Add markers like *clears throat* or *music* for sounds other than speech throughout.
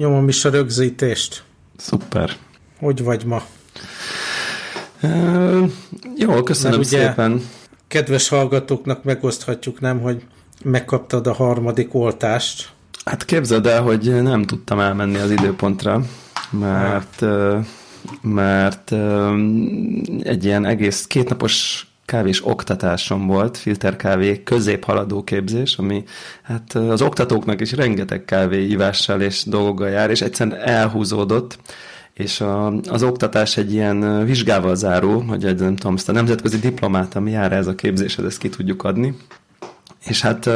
nyomom is a rögzítést. Szuper. Hogy vagy ma? Uh, jó, köszönöm Mert ugye szépen. Kedves hallgatóknak megoszthatjuk, nem, hogy megkaptad a harmadik oltást. Hát képzeld el, hogy nem tudtam elmenni az időpontra, mert, mert egy ilyen egész kétnapos kávés oktatásom volt, filterkávé középhaladó képzés, ami hát az oktatóknak is rengeteg kávéívással és dolgokkal jár, és egyszerűen elhúzódott, és a, az oktatás egy ilyen vizsgával záró, hogy egy, nem tudom, ezt a nemzetközi diplomát, ami jár ez a képzéshez, ezt ki tudjuk adni. És hát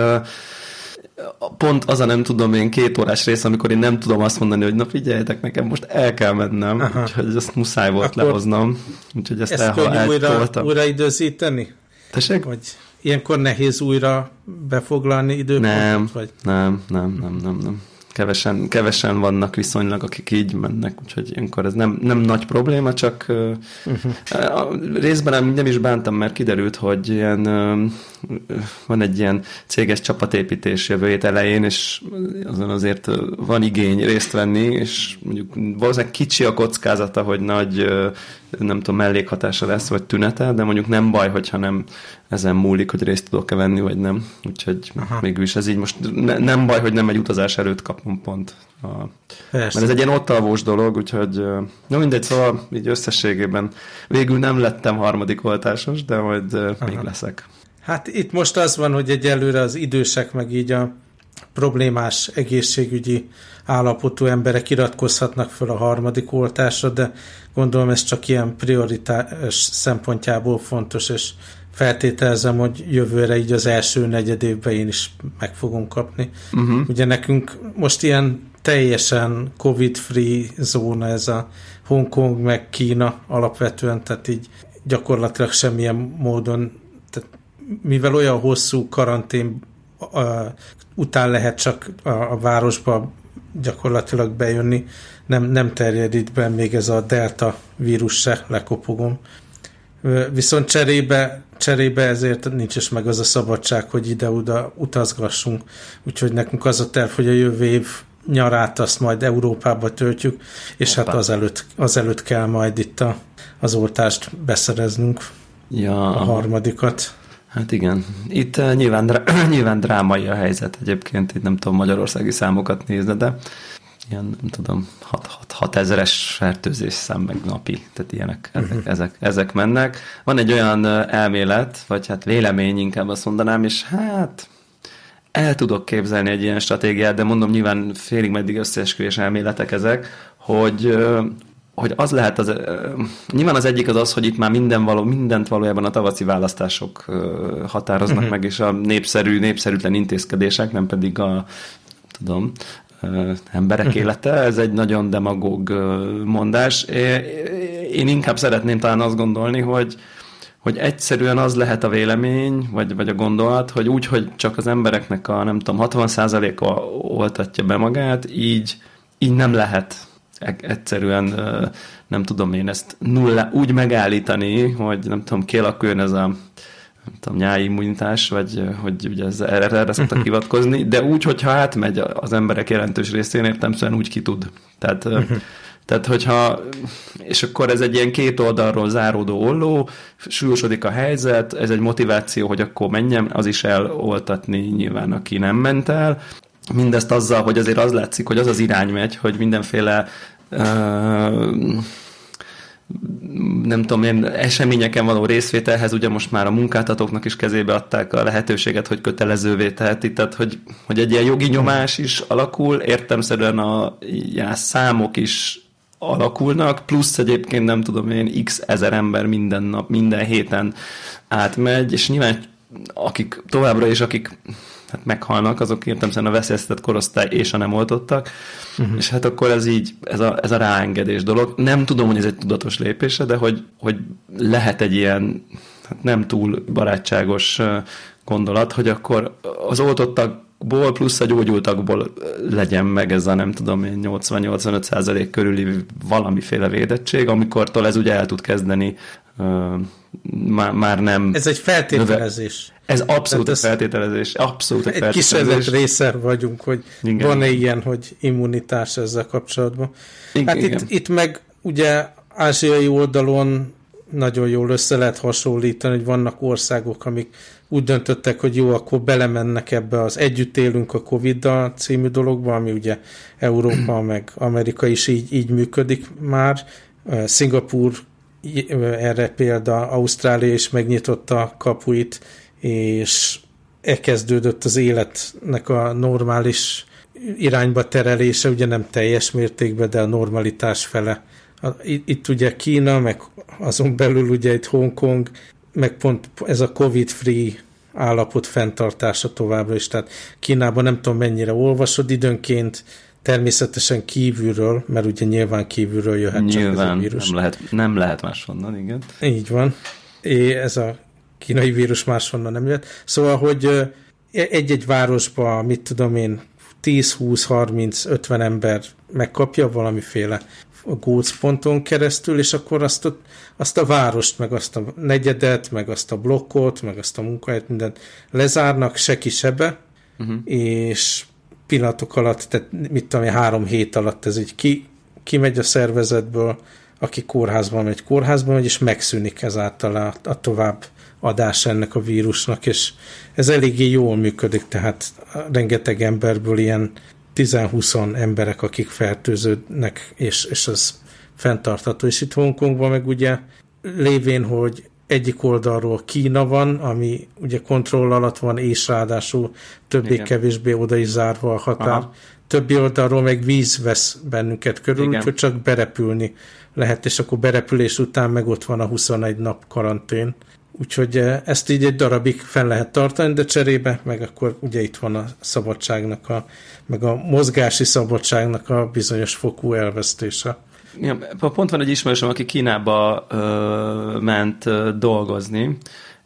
pont az a nem tudom én két órás rész, amikor én nem tudom azt mondani, hogy na figyeljetek, nekem most el kell mennem, Aha. úgyhogy ezt muszáj volt Akkor lehoznom. Úgyhogy ezt, ezt könnyű újra, időzíteni? Tessék? Vagy ilyenkor nehéz újra befoglalni időpontot? Nem, vagy? nem, nem, nem, nem, nem kevesen, kevesen vannak viszonylag, akik így mennek, úgyhogy ilyenkor ez nem, nem nagy probléma, csak uh-huh. részben nem, is bántam, mert kiderült, hogy ilyen, van egy ilyen céges csapatépítés jövő hét elején, és azon azért van igény részt venni, és mondjuk valószínűleg kicsi a kockázata, hogy nagy nem tudom, mellékhatása lesz, vagy tünete, de mondjuk nem baj, hogyha nem ezen múlik, hogy részt tudok-e venni, vagy nem. Úgyhogy Aha. mégis ez így most ne, nem baj, hogy nem egy utazás előtt kapom pont. A, mert ez egy ilyen ott alvós dolog, úgyhogy no mindegy, szóval így összességében végül nem lettem harmadik oltásos, de majd Aha. még leszek. Hát itt most az van, hogy egyelőre az idősek meg így a problémás egészségügyi állapotú emberek iratkozhatnak föl a harmadik oltásra, de gondolom ez csak ilyen prioritás szempontjából fontos, és feltételezem, hogy jövőre így az első negyed évben én is meg fogom kapni. Uh-huh. Ugye nekünk most ilyen teljesen covid-free zóna ez a Hongkong meg Kína alapvetően, tehát így gyakorlatilag semmilyen módon, tehát mivel olyan hosszú karantén uh, után lehet csak a, a városba gyakorlatilag bejönni, nem, nem terjed itt be még ez a delta vírus se, lekopogom. Viszont cserébe, cserébe ezért nincs is meg az a szabadság, hogy ide-oda utazgassunk. Úgyhogy nekünk az a terv, hogy a jövő év nyarát azt majd Európába töltjük, és Hoppá. hát azelőtt, azelőtt kell majd itt a, az oltást beszereznünk. Ja. A harmadikat. Hát igen. Itt uh, nyilván, *clears throat* nyilván drámai a helyzet egyébként, itt nem tudom magyarországi számokat nézni, de ilyen, nem tudom, 6 ezeres fertőzés szám meg napi, tehát ilyenek, ezek, uh-huh. ezek, ezek mennek. Van egy olyan elmélet, vagy hát vélemény inkább azt mondanám, és hát el tudok képzelni egy ilyen stratégiát, de mondom nyilván félig meddig összeesküvés elméletek ezek, hogy hogy az lehet, az, nyilván az egyik az az, hogy itt már minden való, mindent valójában a tavaszi választások határoznak uh-huh. meg, és a népszerű, népszerűtlen intézkedések, nem pedig a tudom, emberek uh-huh. élete. Ez egy nagyon demagóg mondás. Én inkább szeretném talán azt gondolni, hogy hogy egyszerűen az lehet a vélemény, vagy, vagy a gondolat, hogy úgy, hogy csak az embereknek a nem tudom, 60%-a oltatja be magát, így, így nem lehet e-, egyszerűen nem tudom én ezt nulla, úgy megállítani, hogy nem tudom, kialakuljon ez a nem tudom, nyári immunitás, vagy hogy ugye ez, erre, erre szoktak mhm. hivatkozni, de úgy, hogyha átmegy az emberek jelentős részén, értem, úgy ki tud. Tehát, uh-huh. tehát, hogyha, és akkor ez egy ilyen két oldalról záródó olló, súlyosodik a helyzet, ez egy motiváció, hogy akkor menjem, az is eloltatni nyilván, aki nem ment el. Mindezt azzal, hogy azért az látszik, hogy az az irány megy, hogy mindenféle uh, nem tudom én, eseményeken való részvételhez ugye most már a munkáltatóknak is kezébe adták a lehetőséget, hogy kötelezővé teheti, tehát hogy, hogy egy ilyen jogi nyomás is alakul, értemszerűen a já, számok is alakulnak, plusz egyébként nem tudom én, x ezer ember minden nap, minden héten átmegy, és nyilván akik továbbra is, akik hát meghalnak, azok értem a veszélyeztetett korosztály és a nem oltottak, uh-huh. és hát akkor ez így, ez a, ez a ráengedés dolog. Nem tudom, hogy ez egy tudatos lépése, de hogy, hogy lehet egy ilyen hát nem túl barátságos gondolat, hogy akkor az oltottakból plusz a gyógyultakból legyen meg ez a nem tudom én 80-85 százalék körüli valamiféle védettség, amikortól ez ugye el tud kezdeni már, már nem... Ez egy feltételezés. Ez abszolút ez feltételezés. Abszolút egy feltételezés. Egy része vagyunk, hogy igen. van-e ilyen, hogy immunitás ezzel kapcsolatban. Igen, hát igen. Itt, itt meg ugye ázsiai oldalon nagyon jól össze lehet hasonlítani, hogy vannak országok, amik úgy döntöttek, hogy jó, akkor belemennek ebbe az Együtt élünk a Covid-dal című dologba, ami ugye Európa *clears throat* meg Amerika is így, így működik már. Szingapúr erre példa, Ausztrália is megnyitotta kapuit, és elkezdődött az életnek a normális irányba terelése, ugye nem teljes mértékben, de a normalitás fele. Itt ugye Kína, meg azon belül ugye itt Hongkong, meg pont ez a COVID-free állapot fenntartása továbbra is. Tehát Kínában nem tudom mennyire olvasod, időnként természetesen kívülről, mert ugye nyilván kívülről jöhet nyilván, csak ez a vírus. Nem lehet, nem lehet máshonnan, igen. Így van. É, ez a kínai vírus máshonnan nem jött. Szóval, hogy egy-egy városba, mit tudom én, 10, 20, 30, 50 ember megkapja valamiféle gócponton keresztül, és akkor azt a, azt a várost, meg azt a negyedet, meg azt a blokkot, meg azt a munkahelyet, mindent lezárnak, se ki sebe, uh-huh. és pillanatok alatt, tehát mit tudom három hét alatt ez így ki, kimegy a szervezetből, aki kórházban megy, kórházban megy, és megszűnik ezáltal a, a tovább adás ennek a vírusnak, és ez eléggé jól működik, tehát rengeteg emberből ilyen 10-20 emberek, akik fertőződnek, és, és ez fenntartható. És itt Hongkongban meg ugye lévén, hogy egyik oldalról Kína van, ami ugye kontroll alatt van, és ráadásul többé-kevésbé oda is zárva a határ. Aha. Többi oldalról meg víz vesz bennünket körül, úgyhogy csak berepülni lehet, és akkor berepülés után meg ott van a 21 nap karantén. Úgyhogy eh, ezt így egy darabig fel lehet tartani, de cserébe, meg akkor ugye itt van a szabadságnak, a, meg a mozgási szabadságnak a bizonyos fokú elvesztése. Ja, pont van egy ismerősöm, aki Kínába ö, ment ö, dolgozni,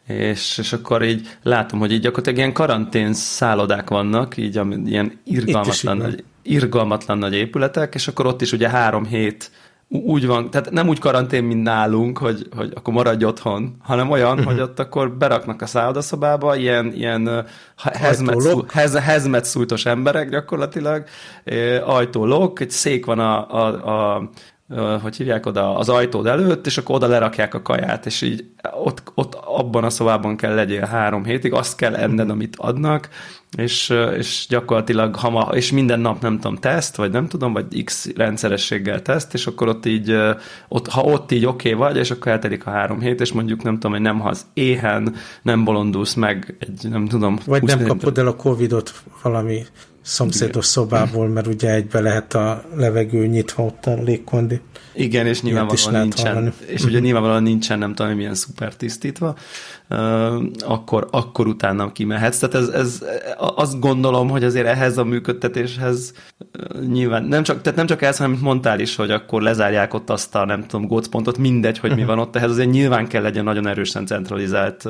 és, és akkor így látom, hogy így gyakorlatilag ilyen karantén szállodák vannak, így ilyen irgalmatlan, nagy, irgalmatlan nagy épületek, és akkor ott is ugye három hét úgy van, tehát nem úgy karantén, mint nálunk, hogy, hogy akkor maradj otthon, hanem olyan, uh-huh. hogy ott akkor beraknak a szállodaszobába ilyen, ilyen hezmet szújtos emberek gyakorlatilag, ajtó lok, egy szék van a, a, a hogy hívják oda, az ajtód előtt, és akkor oda lerakják a kaját, és így ott, ott abban a szobában kell legyél három hétig, azt kell enned, amit adnak, és, és gyakorlatilag, ha ma, és minden nap nem tudom, teszt, vagy nem tudom, vagy X rendszerességgel teszt, és akkor ott így, ott, ha ott így oké okay vagy, és akkor eltelik a három hét, és mondjuk nem tudom, hogy nem hasz éhen, nem bolondulsz meg, egy, nem tudom. Vagy nem kapod el a Covidot valami szomszédos szobából, mert ugye egybe lehet a levegő nyitva ott a légkondi. Igen, és nyilvánvalóan nincsen, hallani. és ugye nyilvánvalóan nincsen, nem tudom, milyen szuper tisztítva, akkor, akkor utána kimehetsz. Tehát ez, ez, azt gondolom, hogy azért ehhez a működtetéshez nyilván nem csak, tehát nem csak ez, hanem mondtál is, hogy akkor lezárják ott azt a nem tudom, gócpontot, mindegy, hogy mi van ott, ehhez azért nyilván kell legyen nagyon erősen centralizált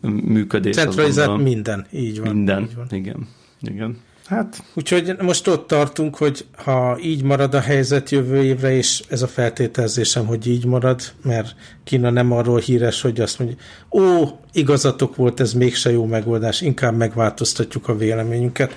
működés. Centralizált minden, így van. Minden, így van. igen. Igen. Hát. Úgyhogy most ott tartunk, hogy ha így marad a helyzet jövő évre, és ez a feltételezésem, hogy így marad, mert Kína nem arról híres, hogy azt mondja, ó, igazatok volt, ez mégse jó megoldás, inkább megváltoztatjuk a véleményünket.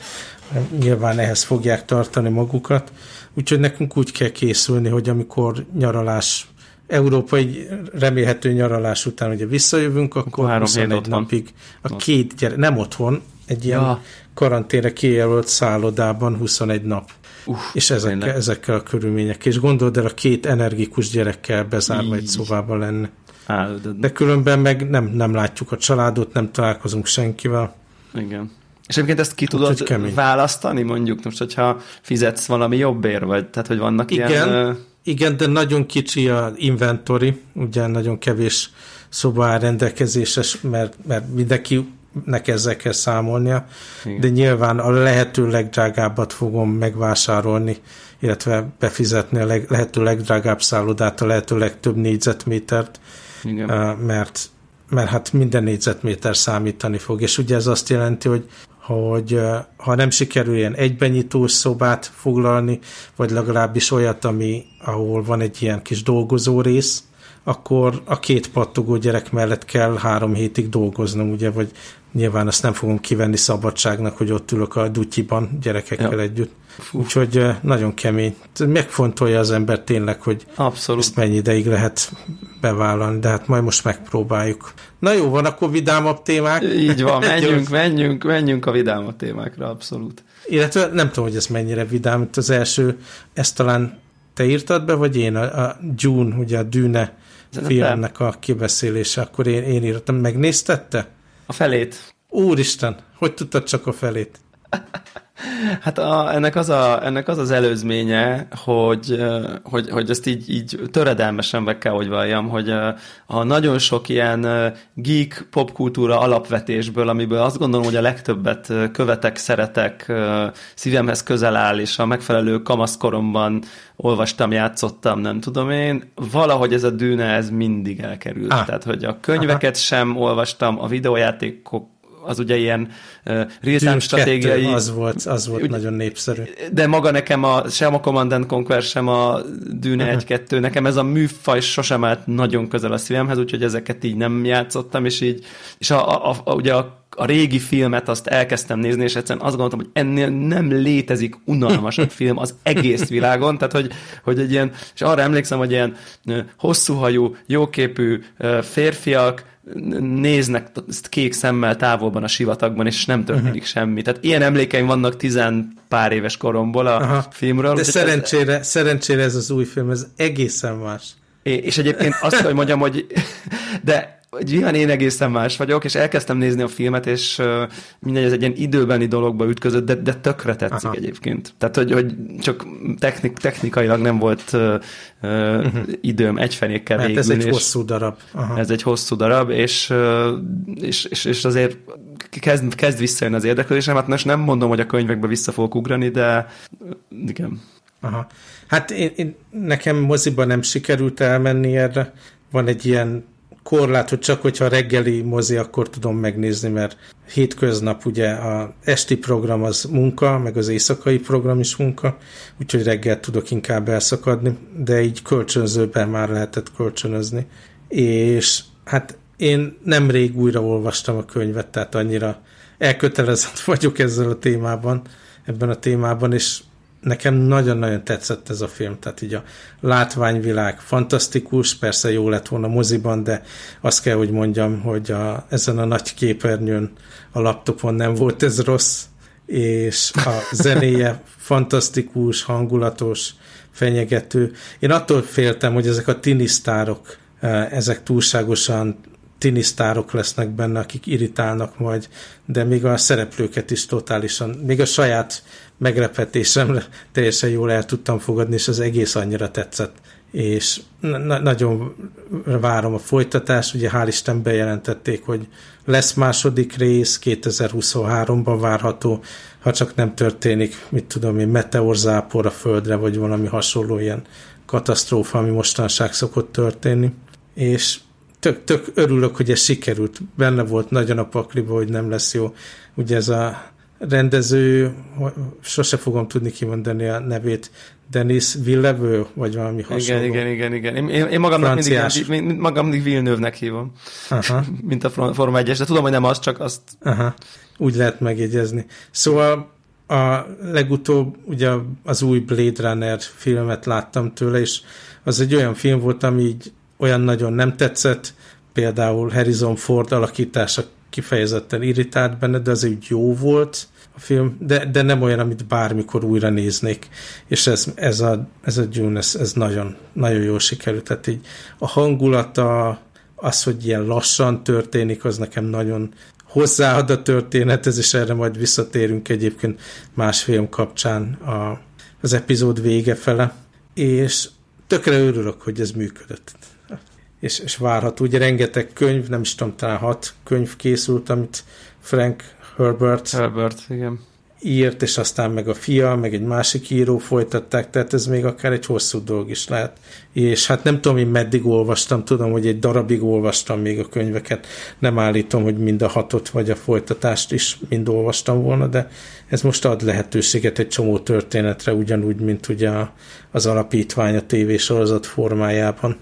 Nyilván ehhez fogják tartani magukat. Úgyhogy nekünk úgy kell készülni, hogy amikor nyaralás európai remélhető nyaralás után ugye visszajövünk, akkor, akkor három 21 napig a két gyerek, nem otthon, egy ilyen ja karanténre kijelölt szállodában 21 nap. Uf, és ezekkel, ezekkel a körülmények. És gondold el, a két energikus gyerekkel bezárva Így. egy szobában lenne. Á, de... de különben meg nem, nem látjuk a családot, nem találkozunk senkivel. Igen. És egyébként ezt ki tudod kemény. választani, mondjuk most, hogyha fizetsz valami jobbért, vagy tehát, hogy vannak igen, ilyen... Igen, de nagyon kicsi a inventory, ugye nagyon kevés szoba áll rendelkezéses, mert, mert mindenki nek ezzel kell számolnia, Igen. de nyilván a lehető legdrágábbat fogom megvásárolni, illetve befizetni a leg, lehető legdrágább szállodát, a lehető legtöbb négyzetmétert, Igen. mert mert hát minden négyzetméter számítani fog, és ugye ez azt jelenti, hogy hogy ha nem sikerül ilyen egybenyitós szobát foglalni, vagy legalábbis olyat, ami, ahol van egy ilyen kis dolgozó rész, akkor a két pattogó gyerek mellett kell három hétig dolgoznom, ugye, vagy nyilván azt nem fogom kivenni szabadságnak, hogy ott ülök a dutyiban gyerekekkel ja. együtt. Fú. Úgyhogy nagyon kemény. Megfontolja az ember tényleg, hogy Abszolút. ezt mennyi ideig lehet bevállalni, de hát majd most megpróbáljuk. Na jó, van akkor vidámabb témák? Így van, *laughs* menjünk, menjünk, menjünk a vidámabb témákra, abszolút. Illetve nem tudom, hogy ez mennyire vidám. Itt az első, ezt talán te írtad be, vagy én? A, a June, ugye a Dűne filmnek a kibeszélése, akkor én, én írtam. Megnéztette? A felét. Úristen, hogy tudtad csak a felét? Hát a, ennek, az a, ennek az az előzménye, hogy, hogy, hogy ezt így, így töredelmesen meg kell, hogy valljam, hogy a nagyon sok ilyen geek popkultúra alapvetésből, amiből azt gondolom, hogy a legtöbbet követek, szeretek, szívemhez közel áll, és a megfelelő kamaszkoromban olvastam, játszottam, nem tudom én, valahogy ez a dűne, ez mindig elkerült. Ah. Tehát, hogy a könyveket Aha. sem olvastam, a videójátékok az ugye ilyen uh, real stratégiai... Az volt, az volt úgy, nagyon népszerű. De maga nekem a, sem a Command Conquer, sem a Dune uh-huh. 1-2, nekem ez a műfaj sosem állt nagyon közel a szívemhez, úgyhogy ezeket így nem játszottam, és így, és a, a, a, ugye a a régi filmet azt elkezdtem nézni, és egyszerűen azt gondoltam, hogy ennél nem létezik unalmasabb film az egész világon, tehát hogy, hogy egy ilyen, és arra emlékszem, hogy ilyen hosszúhajú, jóképű férfiak, néznek kék szemmel távolban a sivatagban, és nem történik uh-huh. semmi. Tehát ilyen emlékeim vannak tizen pár éves koromból a Aha. filmről. De szerencsére, ez, szerencsére ez az új film, ez egészen más. És egyébként azt, hogy mondjam, hogy *laughs* de ilyen én egészen más vagyok, és elkezdtem nézni a filmet, és mindegy, ez egy ilyen időbeni dologba ütközött, de, de tökre tetszik Aha. egyébként. Tehát, hogy, hogy csak technik, technikailag nem volt uh, uh-huh. időm egyfenékkel Mert végül, ez egy hosszú darab. Aha. Ez egy hosszú darab, és, és, és, és azért kezd, kezd visszajönni az érdeklődésem, hát most nem mondom, hogy a könyvekbe vissza fogok ugrani, de igen. Aha. Hát én, én, nekem moziban nem sikerült elmenni erre. Van egy ilyen korlát, hogy csak hogyha reggeli mozi, akkor tudom megnézni, mert hétköznap ugye a esti program az munka, meg az éjszakai program is munka, úgyhogy reggel tudok inkább elszakadni, de így kölcsönzőben már lehetett kölcsönözni. És hát én nemrég újra olvastam a könyvet, tehát annyira elkötelezett vagyok ezzel a témában, ebben a témában, és nekem nagyon-nagyon tetszett ez a film, tehát így a látványvilág fantasztikus, persze jó lett volna moziban, de azt kell, hogy mondjam, hogy a, ezen a nagy képernyőn a laptopon nem volt ez rossz, és a *laughs* zenéje fantasztikus, hangulatos, fenyegető. Én attól féltem, hogy ezek a tinisztárok, eh, ezek túlságosan tinisztárok lesznek benne, akik irritálnak majd, de még a szereplőket is totálisan, még a saját meglepetésemre teljesen jól el tudtam fogadni, és az egész annyira tetszett. És na- nagyon várom a folytatást, ugye hál' Isten bejelentették, hogy lesz második rész, 2023-ban várható, ha csak nem történik, mit tudom én, meteorzápor a Földre, vagy valami hasonló ilyen katasztrófa, ami mostanság szokott történni. És tök, tök örülök, hogy ez sikerült. Benne volt nagyon a pakliba, hogy nem lesz jó. Ugye ez a rendező, sose fogom tudni kimondani a nevét, Denis Villeneuve, vagy valami hasonló. Igen, igen, igen, igen. Én, én, magamnak mindig, mindig, magam mindig Villeneuve-nek hívom, Aha. *laughs* mint a Forma 1 de tudom, hogy nem az, csak azt... Aha. Úgy lehet megjegyezni. Szóval a legutóbb ugye az új Blade Runner filmet láttam tőle, és az egy olyan film volt, ami így olyan nagyon nem tetszett, például Harrison Ford alakítása kifejezetten irritált benne, de az egy jó volt a film, de, de nem olyan, amit bármikor újra néznék. És ez, ez a, ez a Dune, ez, ez nagyon, nagyon jól sikerült. Tehát így a hangulata, az, hogy ilyen lassan történik, az nekem nagyon hozzáad a történethez, és erre majd visszatérünk egyébként más film kapcsán a, az epizód vége fele. És tökre örülök, hogy ez működött és, és várható. Ugye rengeteg könyv, nem is tudom, talán hat könyv készült, amit Frank Herbert, Herbert igen. írt, és aztán meg a fia, meg egy másik író folytatták, tehát ez még akár egy hosszú dolog is lehet. És hát nem tudom, én meddig olvastam, tudom, hogy egy darabig olvastam még a könyveket, nem állítom, hogy mind a hatot vagy a folytatást is mind olvastam volna, de ez most ad lehetőséget egy csomó történetre, ugyanúgy, mint ugye az alapítvány a tévésorozat formájában.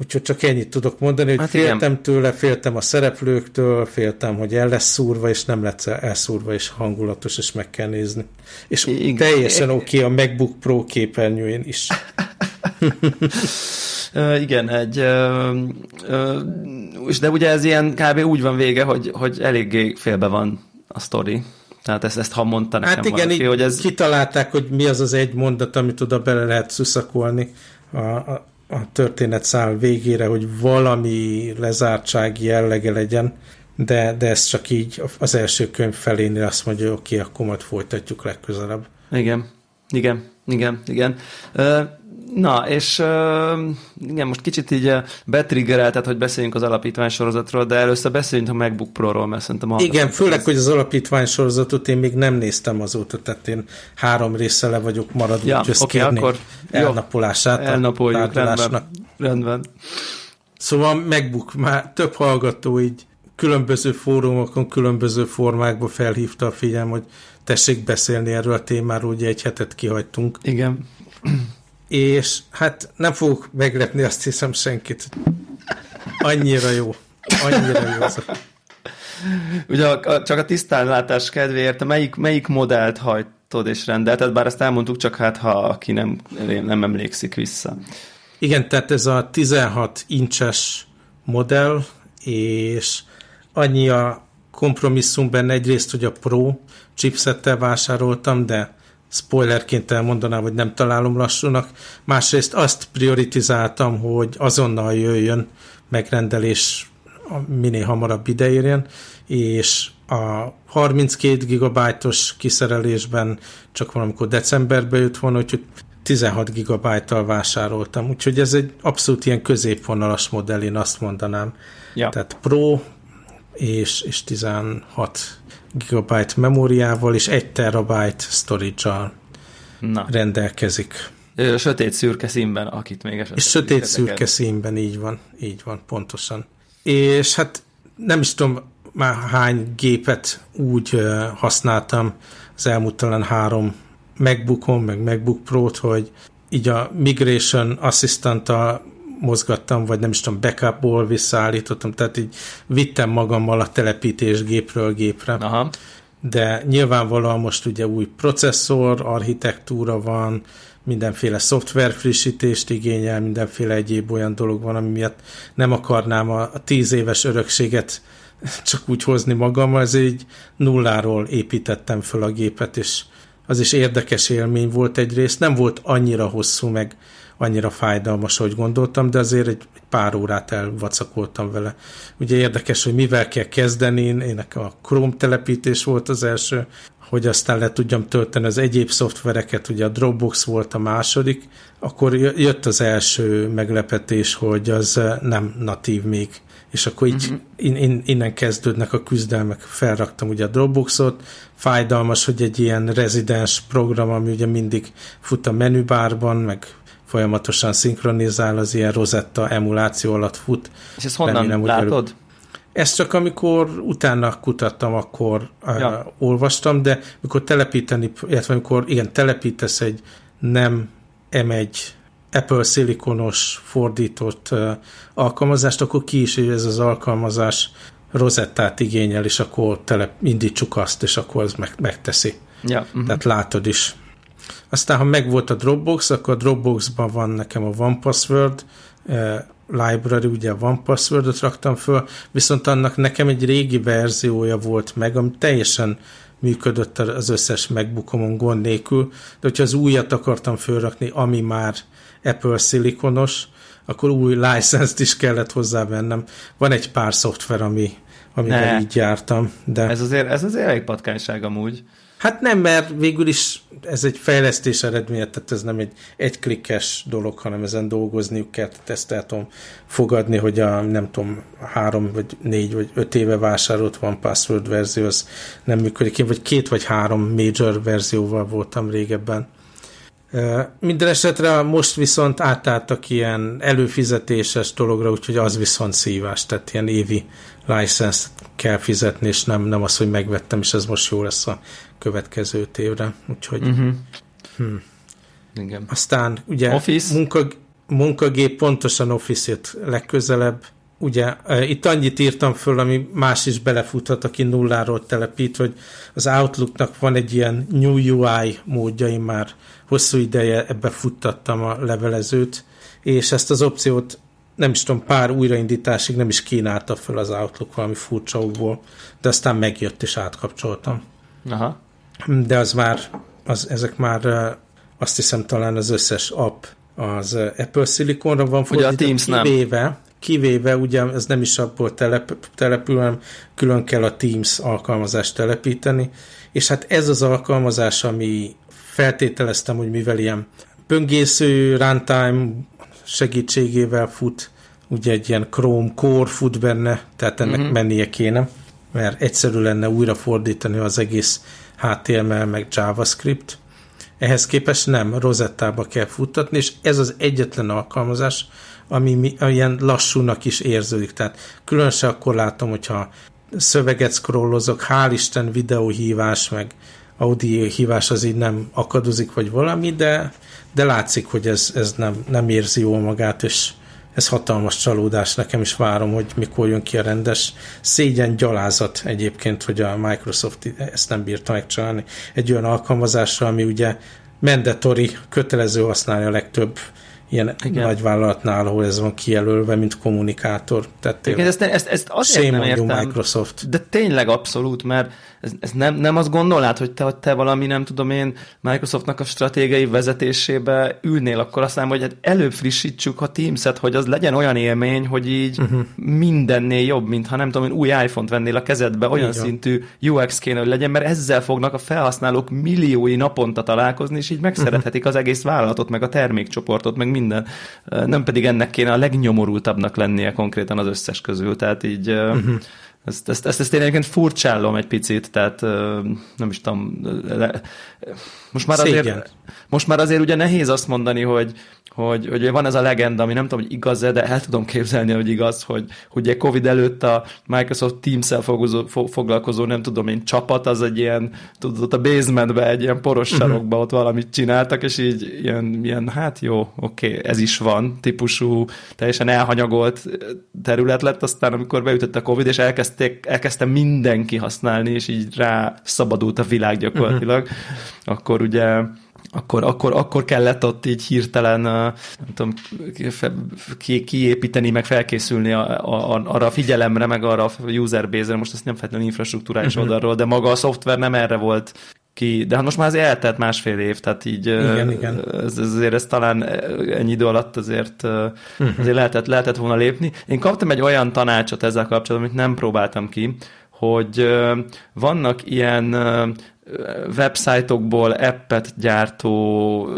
Úgyhogy csak ennyit tudok mondani, hogy hát féltem igen. tőle, féltem a szereplőktől, féltem, hogy el lesz szúrva, és nem lesz elszúrva, és hangulatos, és meg kell nézni. És igen. teljesen oké okay a MacBook Pro képernyőjén is. *laughs* *laughs* igen, egy, uh, uh, de ugye ez ilyen kb. úgy van vége, hogy, hogy eléggé félbe van a sztori. Tehát ezt, ezt ha mondta nekem Hát igen, valaki, hogy ez... kitalálták, hogy mi az az egy mondat, amit oda bele lehet szuszakolni a, a, a történet száll végére, hogy valami lezártsági jellege legyen, de, de ez csak így az első könyv felénél azt mondja, hogy oké, okay, akkor majd folytatjuk legközelebb. Igen, igen, igen, igen. Na, és igen, most kicsit így betriggereltet, hogy beszéljünk az alapítvány sorozatról, de először beszéljünk a MacBook Pro-ról, mert szerintem... Igen, főleg, hogy az alapítvány sorozatot én még nem néztem azóta, tehát én három része le vagyok maradva, ja, úgyhogy okay, akkor elnapolását jó, elnapoljuk, rendben, rendben. Szóval MacBook, már több hallgató így különböző fórumokon, különböző formákban felhívta a figyelm, hogy tessék beszélni erről a témáról, ugye egy hetet kihagytunk. Igen és hát nem fogok meglepni azt hiszem senkit. Annyira jó. Annyira jó az. Ugye a, a, csak a tisztánlátás kedvéért, melyik, melyik modellt hajtod és rendelted, bár ezt elmondtuk, csak hát ha aki nem, nem emlékszik vissza. Igen, tehát ez a 16 incses modell, és annyi a kompromisszum benne egyrészt, hogy a Pro chipsettel vásároltam, de spoilerként elmondanám, hogy nem találom lassúnak. Másrészt azt prioritizáltam, hogy azonnal jöjjön megrendelés minél hamarabb ideérjen, és a 32 gigabájtos kiszerelésben csak valamikor decemberben jött volna, úgyhogy 16 gigabájttal vásároltam, úgyhogy ez egy abszolút ilyen középvonalas modell, én azt mondanám. Ja. Tehát Pro és, és 16 gigabyte memóriával és 1 terabyte storage rendelkezik. Sötét szürke színben, akit még esetleg... És sötét szürke színben, így van, így van, pontosan. És hát nem is tudom már hány gépet úgy használtam az elmúlt talán három MacBookon, meg MacBook Pro-t, hogy így a Migration assistant mozgattam, vagy nem is tudom, backupból visszaállítottam, tehát így vittem magammal a telepítés gépről gépre. Aha. De nyilvánvalóan most ugye új processzor, architektúra van, mindenféle szoftver frissítést igényel, mindenféle egyéb olyan dolog van, ami miatt nem akarnám a, a tíz éves örökséget *laughs* csak úgy hozni magammal, ez így nulláról építettem föl a gépet, és az is érdekes élmény volt egyrészt, nem volt annyira hosszú, meg annyira fájdalmas, hogy gondoltam, de azért egy, egy pár órát elvacakoltam vele. Ugye érdekes, hogy mivel kell kezdeni, én a Chrome telepítés volt az első, hogy aztán le tudjam tölteni az egyéb szoftvereket, ugye a Dropbox volt a második, akkor jött az első meglepetés, hogy az nem natív még és akkor így uh-huh. in, in, innen kezdődnek a küzdelmek. Felraktam ugye a Dropboxot, fájdalmas, hogy egy ilyen rezidens program, ami ugye mindig fut a menübárban, meg folyamatosan szinkronizál, az ilyen Rosetta emuláció alatt fut. És ezt honnan Remélem, látod? Ezt csak amikor utána kutattam, akkor ja. uh, olvastam, de amikor telepíteni, illetve amikor igen, telepítesz egy nem M1 Apple szilikonos fordított alkalmazást, akkor ki is ez az alkalmazás rozettát igényel, és akkor tele, indítsuk azt, és akkor az meg, megteszi. Ja. Uh-huh. Tehát látod is. Aztán, ha megvolt a Dropbox, akkor a Dropboxban van nekem a OnePassword uh, library, ugye a OnePassword-ot raktam föl, viszont annak nekem egy régi verziója volt meg, ami teljesen működött az összes megbukomon gond nélkül, de hogyha az újat akartam fölrakni, ami már Apple szilikonos, akkor új license-t is kellett hozzávennem. Van egy pár szoftver, ami amivel ne. így jártam. De... Ez azért, ez azért elég patkányság amúgy. Hát nem, mert végül is ez egy fejlesztés eredménye, tehát ez nem egy egyklikkes dolog, hanem ezen dolgozniuk kell, tehát ezt el tudom fogadni, hogy a nem tudom, három vagy négy vagy öt éve vásárolt van password verzió, az nem működik. Én vagy két vagy három major verzióval voltam régebben. Minden esetre most viszont átálltak ilyen előfizetéses dologra, úgyhogy az viszont szívás, tehát ilyen évi license kell fizetni, és nem, nem az, hogy megvettem, és ez most jó lesz a következő évre. Úgyhogy uh-huh. hm. Igen. Aztán ugye Office. Munka, munkagép pontosan Office-ét legközelebb. Ugye itt annyit írtam föl, ami más is belefuthat, aki nulláról telepít, hogy az Outlooknak van egy ilyen new UI módja, én már hosszú ideje ebbe futtattam a levelezőt, és ezt az opciót nem is tudom, pár újraindításig nem is kínálta föl az Outlook valami furcsa okból, de aztán megjött és átkapcsoltam. Aha. De az már, az, ezek már azt hiszem talán az összes app az Apple Siliconra van fordítva, a Teams nem. kivéve, ugye ez nem is abból telep, települ, hanem külön kell a Teams alkalmazást telepíteni, és hát ez az alkalmazás, ami feltételeztem, hogy mivel ilyen böngésző runtime segítségével fut, ugye egy ilyen Chrome Core fut benne, tehát ennek uh-huh. mennie kéne, mert egyszerű lenne újrafordítani az egész HTML meg JavaScript. Ehhez képest nem, Rosettába kell futtatni, és ez az egyetlen alkalmazás, ami mi, ilyen lassúnak is érződik. Tehát különösen akkor látom, hogyha szöveget scrollozok, hál' Isten videóhívás, meg audio hívás az így nem akadozik, vagy valami, de, de látszik, hogy ez, ez nem, nem érzi jól magát, és ez hatalmas csalódás, nekem is várom, hogy mikor jön ki a rendes szégyen gyalázat egyébként, hogy a Microsoft ezt nem bírta megcsinálni. Egy olyan alkalmazásra, ami ugye mandatory, kötelező használni a legtöbb ilyen Igen. nagyvállalatnál, ahol ez van kijelölve, mint kommunikátor. Tehát Igen, ezt, ezt, ezt azért nem értem. Microsoft. De tényleg abszolút, mert ez, ez nem, nem azt gondolnád, hogy te, hogy te valami, nem tudom én, Microsoftnak a stratégiai vezetésébe ülnél, akkor azt mondom, hogy hát előbb frissítsük a Teams-et, hogy az legyen olyan élmény, hogy így uh-huh. mindennél jobb, mint ha nem tudom én, új iPhone-t vennél a kezedbe, olyan Igen. szintű UX kéne, hogy legyen, mert ezzel fognak a felhasználók milliói naponta találkozni, és így megszerethetik uh-huh. az egész vállalatot, meg a termékcsoportot, meg minden. Nem pedig ennek kéne a legnyomorultabbnak lennie konkrétan az összes közül, tehát így uh-huh ezt, ezt, ezt, ezt én egyébként furcsálom egy picit, tehát nem is tudom, le, most már azért, most már azért ugye nehéz azt mondani, hogy, hogy, hogy van ez a legenda, ami nem tudom, hogy igaz-e, de el tudom képzelni, hogy igaz, hogy ugye Covid előtt a Microsoft Teams-el foglalkozó, nem tudom én, csapat, az egy ilyen, tudod, a basementbe, egy ilyen poros uh-huh. sarokba ott valamit csináltak, és így ilyen, ilyen hát jó, oké, okay, ez is van, típusú, teljesen elhanyagolt terület lett, aztán amikor beütött a Covid, és elkezdték, elkezdte mindenki használni, és így rá szabadult a világ gyakorlatilag, uh-huh. akkor ugye akkor, akkor, akkor kellett ott így hirtelen nem tudom, ki, kiépíteni, meg felkészülni a, a, arra a figyelemre, meg arra a user base-re, most ezt nem feltétlenül infrastruktúrális uh-huh. oldalról, de maga a szoftver nem erre volt ki, de hát most már azért eltelt másfél év, tehát így igen, igen. Ez, azért ez talán ennyi idő alatt azért, uh-huh. azért lehetett, lehetett volna lépni. Én kaptam egy olyan tanácsot ezzel kapcsolatban, amit nem próbáltam ki, hogy vannak ilyen websájtokból appet gyártó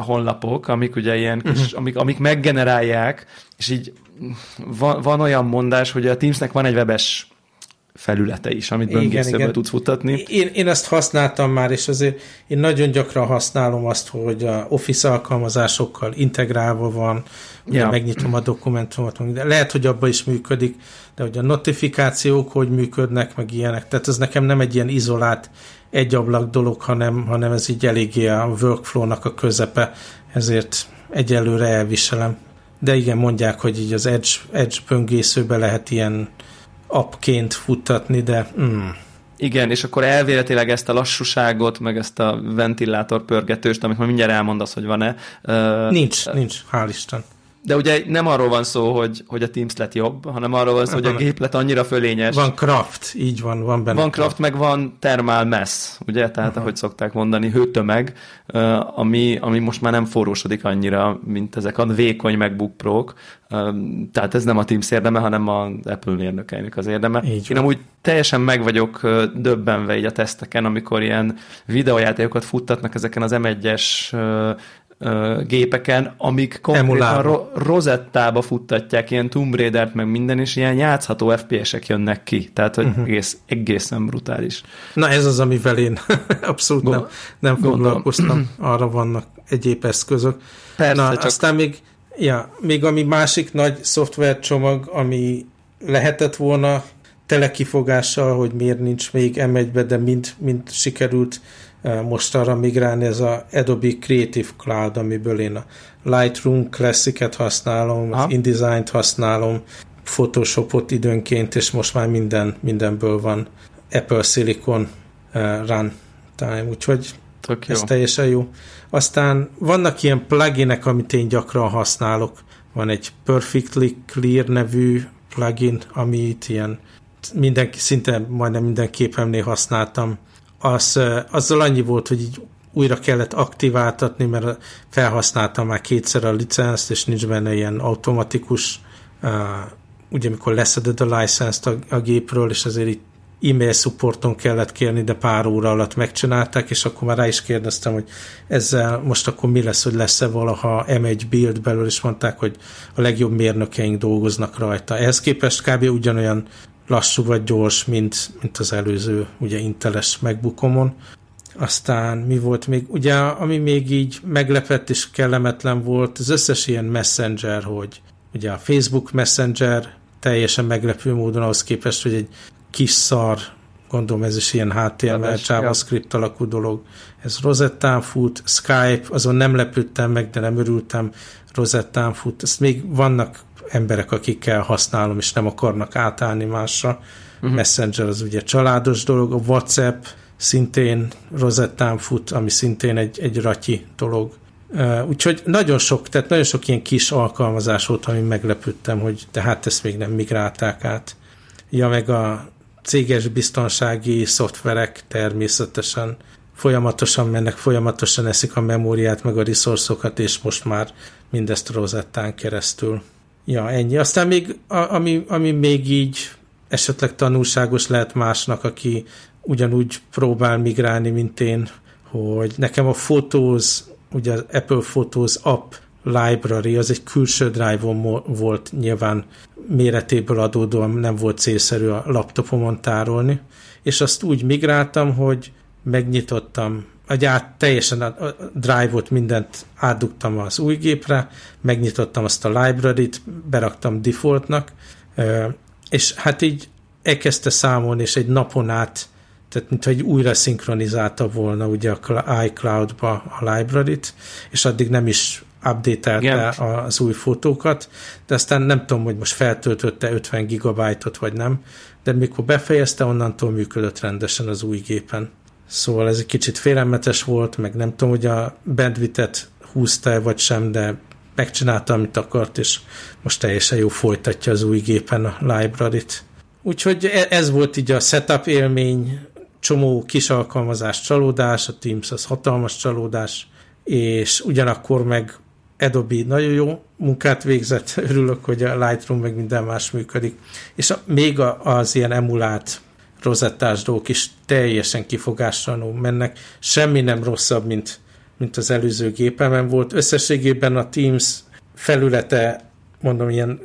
honlapok, amik ugye ilyen kis, uh-huh. amik, amik meggenerálják, és így van, van olyan mondás, hogy a Teamsnek van egy webes felülete is, amit böngészőbe tudsz futatni. Én, én ezt használtam már, és azért én nagyon gyakran használom azt, hogy a Office alkalmazásokkal integrálva van, ja. megnyitom a dokumentumot, de lehet, hogy abban is működik, de hogy a notifikációk hogy működnek, meg ilyenek, tehát ez nekem nem egy ilyen izolált egy ablak dolog, hanem, hanem ez így eléggé a workflow-nak a közepe, ezért egyelőre elviselem. De igen, mondják, hogy így az Edge, Edge böngészőbe lehet ilyen appként futtatni, de mm. Igen, és akkor elvéletileg ezt a lassúságot, meg ezt a ventilátor pörgetőst, amit majd mindjárt elmondasz, hogy van-e. Nincs, uh, nincs, hál' Isten. De ugye nem arról van szó, hogy, hogy a Teams lett jobb, hanem arról van szó, hogy a gép lett annyira fölényes. Van craft, így van, van benne. Van craft, meg van thermal mass, ugye, tehát uh-huh. ahogy szokták mondani, hőtömeg, ami, ami most már nem forrósodik annyira, mint ezek a vékony MacBook Pro-k, tehát ez nem a Teams érdeme, hanem az Apple mérnökeinek az érdeme. Így Én amúgy teljesen meg vagyok döbbenve így a teszteken, amikor ilyen videójátékokat futtatnak ezeken az M1-es gépeken, amik konkrétan ro- rozettába futtatják, ilyen Tomb Raider-t, meg minden, és ilyen játszható FPS-ek jönnek ki. Tehát, hogy uh-huh. egész, egészen brutális. Na ez az, amivel én *laughs* abszolút Gond- nem, nem foglalkoztam. Arra vannak egyéb eszközök. Persze, Na, csak... aztán még, ja, még ami másik nagy szoftvercsomag, ami lehetett volna telekifogással, hogy miért nincs még M1-be, de mind, mind sikerült most arra migrálni, ez a Adobe Creative Cloud, amiből én a Lightroom Classic-et használom, Aha. az InDesign-t használom, Photoshopot időnként, és most már minden, mindenből van Apple Silicon uh, Runtime, úgyhogy Tök ez jó. teljesen jó. Aztán vannak ilyen pluginek, amit én gyakran használok. Van egy Perfectly Clear nevű plugin, amit ilyen mindenki, szinte majdnem minden képemnél használtam, az, azzal annyi volt, hogy így újra kellett aktiváltatni, mert felhasználtam már kétszer a licenszt, és nincs benne ilyen automatikus, uh, ugye amikor leszeded a licenszt a, a gépről, és azért így e-mail supporton kellett kérni, de pár óra alatt megcsinálták, és akkor már rá is kérdeztem, hogy ezzel most akkor mi lesz, hogy lesz-e valaha M1 build belül, és mondták, hogy a legjobb mérnökeink dolgoznak rajta. Ehhez képest kb. ugyanolyan lassú vagy gyors, mint, mint az előző ugye Inteles megbukomon. Aztán mi volt még, ugye ami még így meglepett és kellemetlen volt, az összes ilyen messenger, hogy ugye a Facebook Messenger teljesen meglepő módon ahhoz képest, hogy egy kis szar, gondolom ez is ilyen HTML, JavaScript alakú dolog. Ez Rosettán fut, Skype, azon nem lepődtem meg, de nem örültem, Rosettán fut. Ezt még vannak emberek, akikkel használom, és nem akarnak átállni másra. Uh-huh. Messenger az ugye családos dolog, a WhatsApp szintén rozettán fut, ami szintén egy, egy ratyi dolog. Uh, úgyhogy nagyon sok, tehát nagyon sok ilyen kis alkalmazás volt, ami meglepődtem, hogy tehát ezt még nem migrálták át. Ja, meg a céges biztonsági szoftverek természetesen folyamatosan mennek, folyamatosan eszik a memóriát, meg a resourcokat, és most már mindezt rozettán keresztül. Ja, ennyi. Aztán még, ami, ami még így esetleg tanulságos lehet másnak, aki ugyanúgy próbál migrálni, mint én, hogy nekem a Photos, ugye az Apple Photos app library, az egy külső drive-on volt nyilván méretéből adódóan nem volt célszerű a laptopomon tárolni, és azt úgy migráltam, hogy megnyitottam egy át, teljesen a drive-ot, mindent átdugtam az új gépre, megnyitottam azt a library-t, beraktam defaultnak, és hát így elkezdte számolni, és egy napon át, tehát mintha egy újra szinkronizálta volna ugye a iCloud-ba a library-t, és addig nem is update az új fotókat, de aztán nem tudom, hogy most feltöltötte 50 gigabájtot vagy nem, de mikor befejezte, onnantól működött rendesen az új gépen. Szóval ez egy kicsit félelmetes volt, meg nem tudom, hogy a bandwidth húzta vagy sem, de megcsinálta, amit akart, és most teljesen jó folytatja az új gépen a library-t. Úgyhogy e- ez volt így a setup élmény, csomó kis alkalmazás csalódás, a Teams az hatalmas csalódás, és ugyanakkor meg Adobe nagyon jó munkát végzett, *laughs* örülök, hogy a Lightroom meg minden más működik. És a, még a, az ilyen emulált rozettás dolgok is teljesen kifogásranul mennek. Semmi nem rosszabb, mint, mint az előző gépemen volt. Összességében a Teams felülete, mondom, ilyen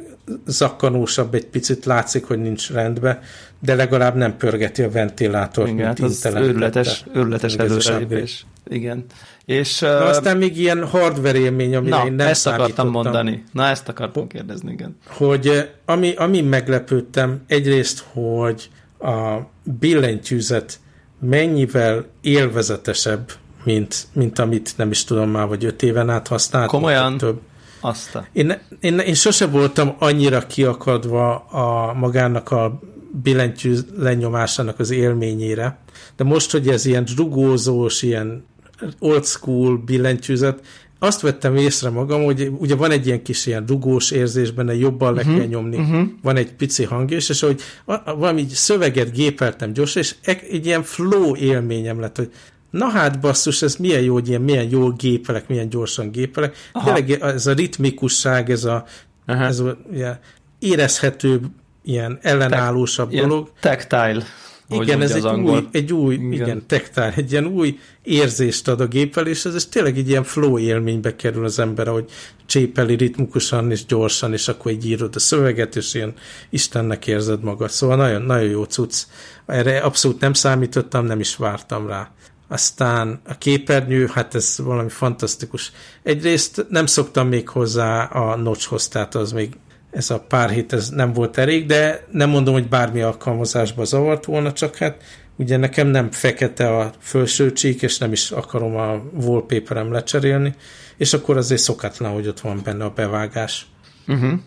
zakkanósabb egy picit, látszik, hogy nincs rendben, de legalább nem pörgeti a ventilátort, Igen, mint hát az őrületes, őrületes előrelépés. Igen. És, Na, uh, aztán még ilyen hardware élmény, amire na, én nem ezt akartam mondani. Na, ezt akartam kérdezni, igen. Hogy ami, ami meglepődtem, egyrészt, hogy a billentyűzet mennyivel élvezetesebb, mint, mint amit nem is tudom már, vagy öt éven át használtam. Komolyan? Több. Azt a... én, én, én sose voltam annyira kiakadva a magának a billentyű lenyomásának az élményére, de most, hogy ez ilyen drugózós, ilyen old school billentyűzet, azt vettem észre magam, hogy ugye van egy ilyen kis ilyen dugós érzés benne, jobban le uh-huh. kell nyomni, uh-huh. van egy pici hang és hogy valami szöveget gépeltem gyorsan, és egy ilyen flow élményem lett, hogy na hát basszus, ez milyen jó, hogy ilyen, milyen jól gépelek, milyen gyorsan gépelek. Aha. Tényleg ez a ritmikusság, ez a, ez a ilyen érezhető, ilyen ellenállósabb Te- dolog. Tactile. Igen, ez egy új, egy új, igen, igen tactile, egy ilyen új érzést ad a gépelés, ez, ez tényleg egy ilyen flow élménybe kerül az ember, hogy csépeli ritmukusan és gyorsan, és akkor egy írod a szöveget, és ilyen Istennek érzed magad. Szóval nagyon, nagyon jó cucc. Erre abszolút nem számítottam, nem is vártam rá. Aztán a képernyő, hát ez valami fantasztikus. Egyrészt nem szoktam még hozzá a notchhoz, tehát az még ez a pár hét ez nem volt elég, de nem mondom, hogy bármi alkalmazásba zavart volna, csak hát ugye nekem nem fekete a felső csík, és nem is akarom a wallpaperem lecserélni, és akkor azért szokatlan, hogy ott van benne a bevágás. Uh-huh.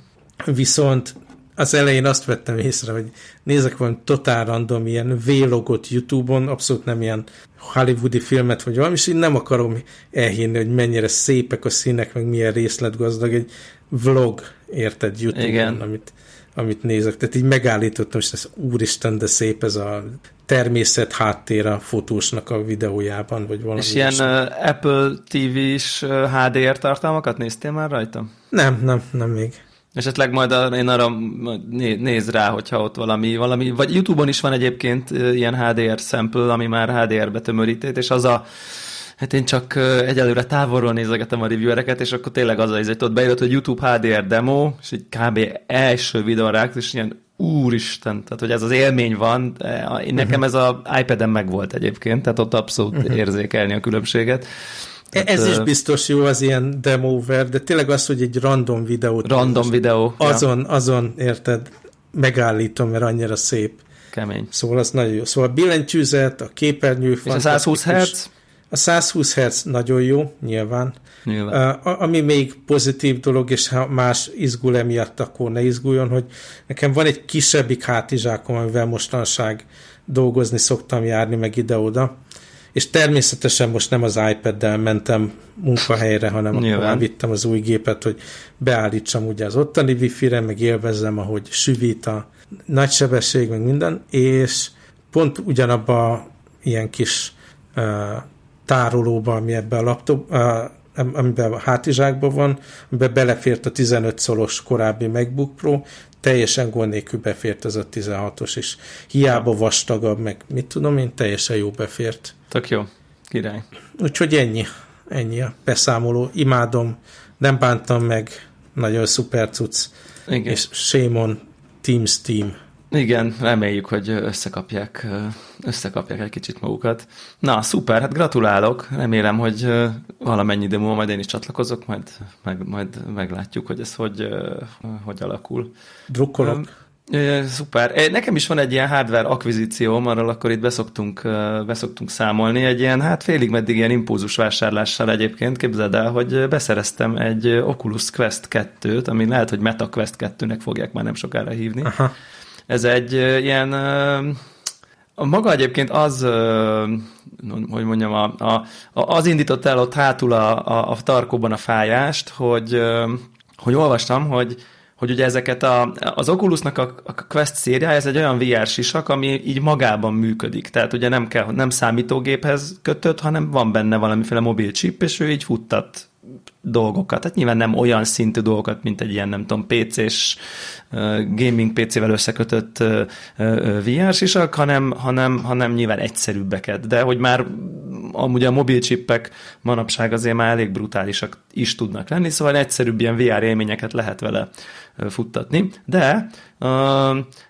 Viszont az elején azt vettem észre, hogy nézek van totál random ilyen vlogot YouTube-on, abszolút nem ilyen hollywoodi filmet vagy valami, és én nem akarom elhinni, hogy mennyire szépek a színek, meg milyen részletgazdag egy vlog, érted, YouTube-on, Igen. amit, amit nézek. Tehát így megállítottam, és ez úristen, de szép ez a természet háttér a fotósnak a videójában, vagy valami. És ilyen uh, Apple TV-s HDR tartalmakat néztél már rajta? Nem, nem, nem még. Esetleg majd a, én arra néz rá, hogyha ott valami, valami, vagy YouTube-on is van egyébként ilyen HDR sample, ami már HDR-be tömörített, és az a, hát én csak egyelőre távolról nézegetem a reviewereket, és akkor tényleg az a hogy ott bejött, hogy YouTube HDR demo, és egy kb. első videón rá, és ilyen úristen, tehát hogy ez az élmény van, nekem ez a iPad-en megvolt egyébként, tehát ott abszolút uh-huh. érzékelni a különbséget. Tehát, Ez is biztos jó az ilyen demóver, de tényleg az, hogy egy random videót... Random videó. Azon, ja. azon, érted, megállítom, mert annyira szép. Kemény. Szóval az nagyon jó. Szóval a billentyűzet, a képernyő... És a 120 Hz? A 120 Hz nagyon jó, nyilván. nyilván. Uh, ami még pozitív dolog, és ha más izgul emiatt, akkor ne izguljon, hogy nekem van egy kisebbik hátizsákom, amivel mostanság dolgozni szoktam járni, meg ide-oda és természetesen most nem az iPad-del mentem munkahelyre, hanem akkor vittem az új gépet, hogy beállítsam ugye az ottani wifi-re, meg élvezzem, ahogy süvít a nagy sebesség, meg minden, és pont ugyanabba ilyen kis uh, tárolóba, ami ebben a laptop, uh, amiben a hátizsákban van, amiben belefért a 15 szolos korábbi MacBook Pro, teljesen gond nélkül befért ez a 16-os is. Hiába vastagabb, meg mit tudom én, teljesen jó befért. Tök jó. Király. Úgyhogy ennyi. Ennyi a beszámoló. Imádom. Nem bántam meg. Nagyon szuper cucc. Igen. És shame on Teams Team. Igen, reméljük, hogy összekapják, összekapják egy kicsit magukat. Na, szuper, hát gratulálok. Remélem, hogy valamennyi idő múlva majd én is csatlakozok, majd, meg, majd meglátjuk, hogy ez hogy, hogy alakul. Drukkolok. Szuper. Nekem is van egy ilyen hardware akvizícióm, arról akkor itt beszoktunk, beszoktunk számolni. Egy ilyen, hát félig meddig ilyen impulzus vásárlással egyébként. Képzeld el, hogy beszereztem egy Oculus Quest 2-t, ami lehet, hogy Meta Quest 2-nek fogják már nem sokára hívni. Aha. Ez egy ilyen maga egyébként az, hogy mondjam, a, a, az indított el ott hátul a, a, a tarkóban a fájást, hogy, hogy olvastam, hogy hogy ugye ezeket a, az Oculusnak a, a Quest szériája, ez egy olyan VR sisak, ami így magában működik. Tehát ugye nem kell, nem számítógéphez kötött, hanem van benne valamiféle mobil chip, és ő így futtat dolgokat. Tehát nyilván nem olyan szintű dolgokat, mint egy ilyen, nem tudom, PC-s gaming PC-vel összekötött VR sisak, hanem, hanem, hanem nyilván egyszerűbbeket. De hogy már amúgy a mobil csippek manapság azért már elég brutálisak is tudnak lenni, szóval egyszerűbb ilyen VR élményeket lehet vele futtatni. De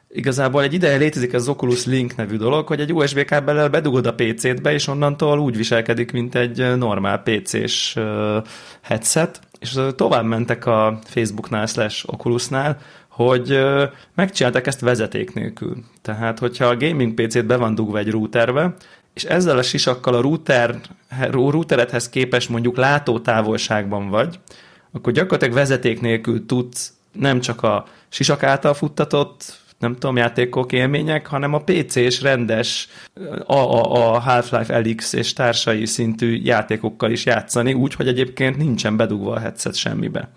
igazából egy ideje létezik az Oculus Link nevű dolog, hogy egy USB kábellel bedugod a PC-t be, és onnantól úgy viselkedik, mint egy normál PC-s headset, és tovább mentek a Facebooknál slash Oculusnál, hogy megcsináltak ezt vezeték nélkül. Tehát, hogyha a gaming PC-t be van dugva egy routerbe, és ezzel a sisakkal a router, routeredhez képes mondjuk látótávolságban vagy, akkor gyakorlatilag vezeték nélkül tudsz nem csak a sisak által futtatott nem tudom, játékok, élmények, hanem a PC-s rendes a, a, a Half-Life Elix és társai szintű játékokkal is játszani, úgy, hogy egyébként nincsen bedugva a headset semmibe.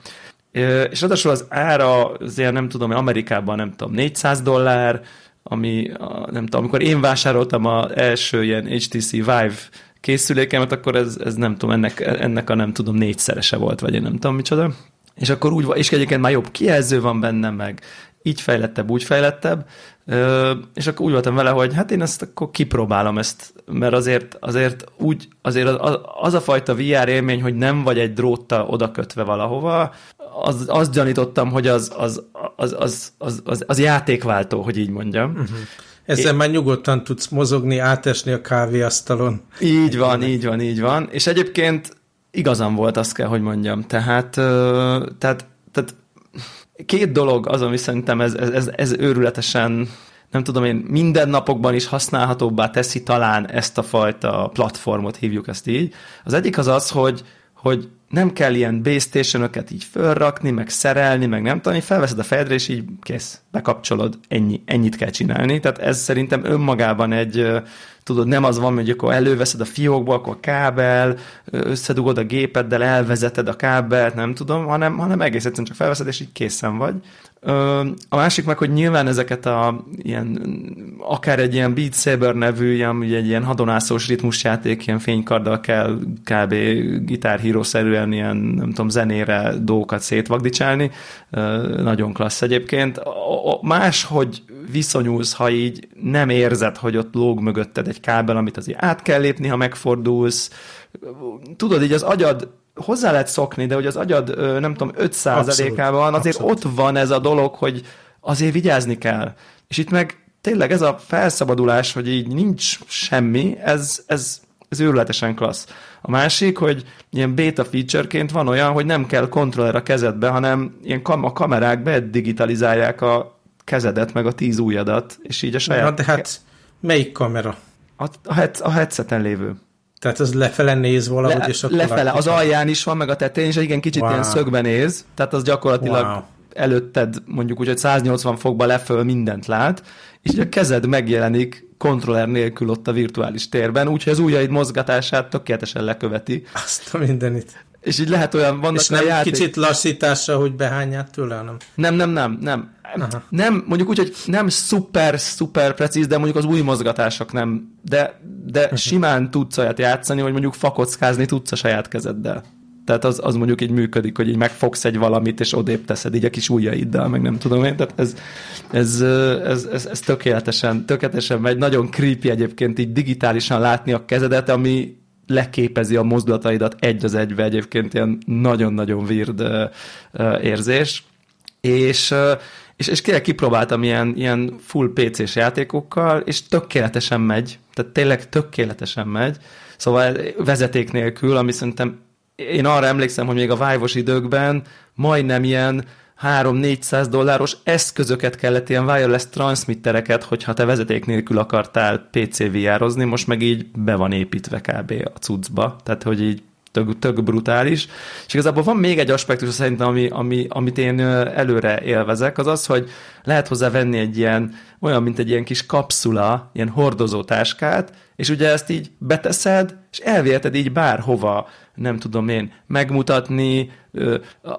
És ráadásul az ára azért nem tudom, Amerikában nem tudom, 400 dollár, ami nem tudom, amikor én vásároltam az első ilyen HTC Vive készülékemet, akkor ez, ez nem tudom, ennek, ennek a nem tudom, négyszerese volt, vagy én nem tudom micsoda. És akkor úgy, és egyébként már jobb kijelző van benne, meg így fejlettebb, úgy fejlettebb, és akkor úgy voltam vele, hogy hát én ezt akkor kipróbálom ezt, mert azért, azért úgy, azért az, az a fajta VR élmény, hogy nem vagy egy dróttal odakötve valahova, az, azt gyanítottam, hogy az, az, az, az, az, az, az játékváltó, hogy így mondjam. Uh-huh. Ezzel é, már nyugodtan tudsz mozogni, átesni a kávéasztalon. Így van, így van, így van. És egyébként igazam volt, azt kell, hogy mondjam. Tehát, tehát, tehát két dolog az, ami szerintem ez, ez, ez őrületesen nem tudom én, minden napokban is használhatóbbá teszi talán ezt a fajta platformot, hívjuk ezt így. Az egyik az az, hogy, hogy nem kell ilyen base station így fölrakni, meg szerelni, meg nem tudom, felveszed a fejedre, és így kész, bekapcsolod, ennyi, ennyit kell csinálni. Tehát ez szerintem önmagában egy, tudod, nem az van, hogy akkor előveszed a fiókba, akkor a kábel, összedugod a gépeddel, elvezeted a kábelt, nem tudom, hanem, hanem egész egyszerűen csak felveszed, és így készen vagy. A másik meg, hogy nyilván ezeket a ilyen, akár egy ilyen Beat Saber nevű, ilyen, ugye egy ilyen hadonászós ritmusjáték, ilyen fénykarddal kell kb. gitárhírószerűen ilyen, nem tudom, zenére dolgokat szétvagdicsálni. Nagyon klassz egyébként. Más, hogy viszonyulsz, ha így nem érzed, hogy ott lóg mögötted egy kábel, amit azért át kell lépni, ha megfordulsz. Tudod, így az agyad hozzá lehet szokni, de hogy az agyad, nem tudom, 5%-ában azért abszolút. ott van ez a dolog, hogy azért vigyázni kell. És itt meg tényleg ez a felszabadulás, hogy így nincs semmi, ez, ez, ez őrületesen klassz. A másik, hogy ilyen beta featureként van olyan, hogy nem kell kontroller a kezedbe, hanem ilyen kam- a kamerák bedigitalizálják a kezedet, meg a tíz ujjadat, és így a saját... Na, de hát melyik kamera? A, a, head, a headset lévő. Tehát az lefele néz valahogy, Le, és akkor... Lefele, az alján is van, meg a tetején, és igen, kicsit wow. ilyen szögben néz, tehát az gyakorlatilag wow. előtted mondjuk úgy, hogy 180 fokba leföl mindent lát, és a kezed megjelenik kontroller nélkül ott a virtuális térben, úgyhogy az ujjaid mozgatását tökéletesen leköveti. Azt a mindenit. És így lehet olyan, vannak És nem játék... kicsit lassítása, hogy behányát tőle, hanem? Nem, nem, nem, nem. Aha. Nem, mondjuk úgy, hogy nem szuper, szuper precíz, de mondjuk az új mozgatások nem. De, de uh-huh. simán tudsz olyat játszani, hogy mondjuk fakockázni tudsz a saját kezeddel. Tehát az, az mondjuk így működik, hogy így megfogsz egy valamit, és odébb teszed így a kis ujjaiddal, meg nem tudom én. Tehát ez, ez, ez, ez, ez tökéletesen, tökéletesen megy. Nagyon creepy egyébként így digitálisan látni a kezedet, ami leképezi a mozdulataidat egy az egybe egyébként ilyen nagyon-nagyon weird érzés. És, és, és kérlek kipróbáltam ilyen, ilyen full PC-s játékokkal, és tökéletesen megy, tehát tényleg tökéletesen megy, szóval vezeték nélkül, ami szerintem én arra emlékszem, hogy még a vive időkben majdnem ilyen 3-400 dolláros eszközöket kellett, ilyen wireless transmittereket, hogyha te vezeték nélkül akartál PC VR-ozni, most meg így be van építve kb. a cuccba, tehát hogy így tök, tök brutális. És igazából van még egy aspektus szerintem, ami, ami, amit én előre élvezek, az az, hogy lehet hozzá venni egy ilyen, olyan, mint egy ilyen kis kapszula, ilyen hordozótáskát, és ugye ezt így beteszed, és elviheted így bárhova, nem tudom én, megmutatni.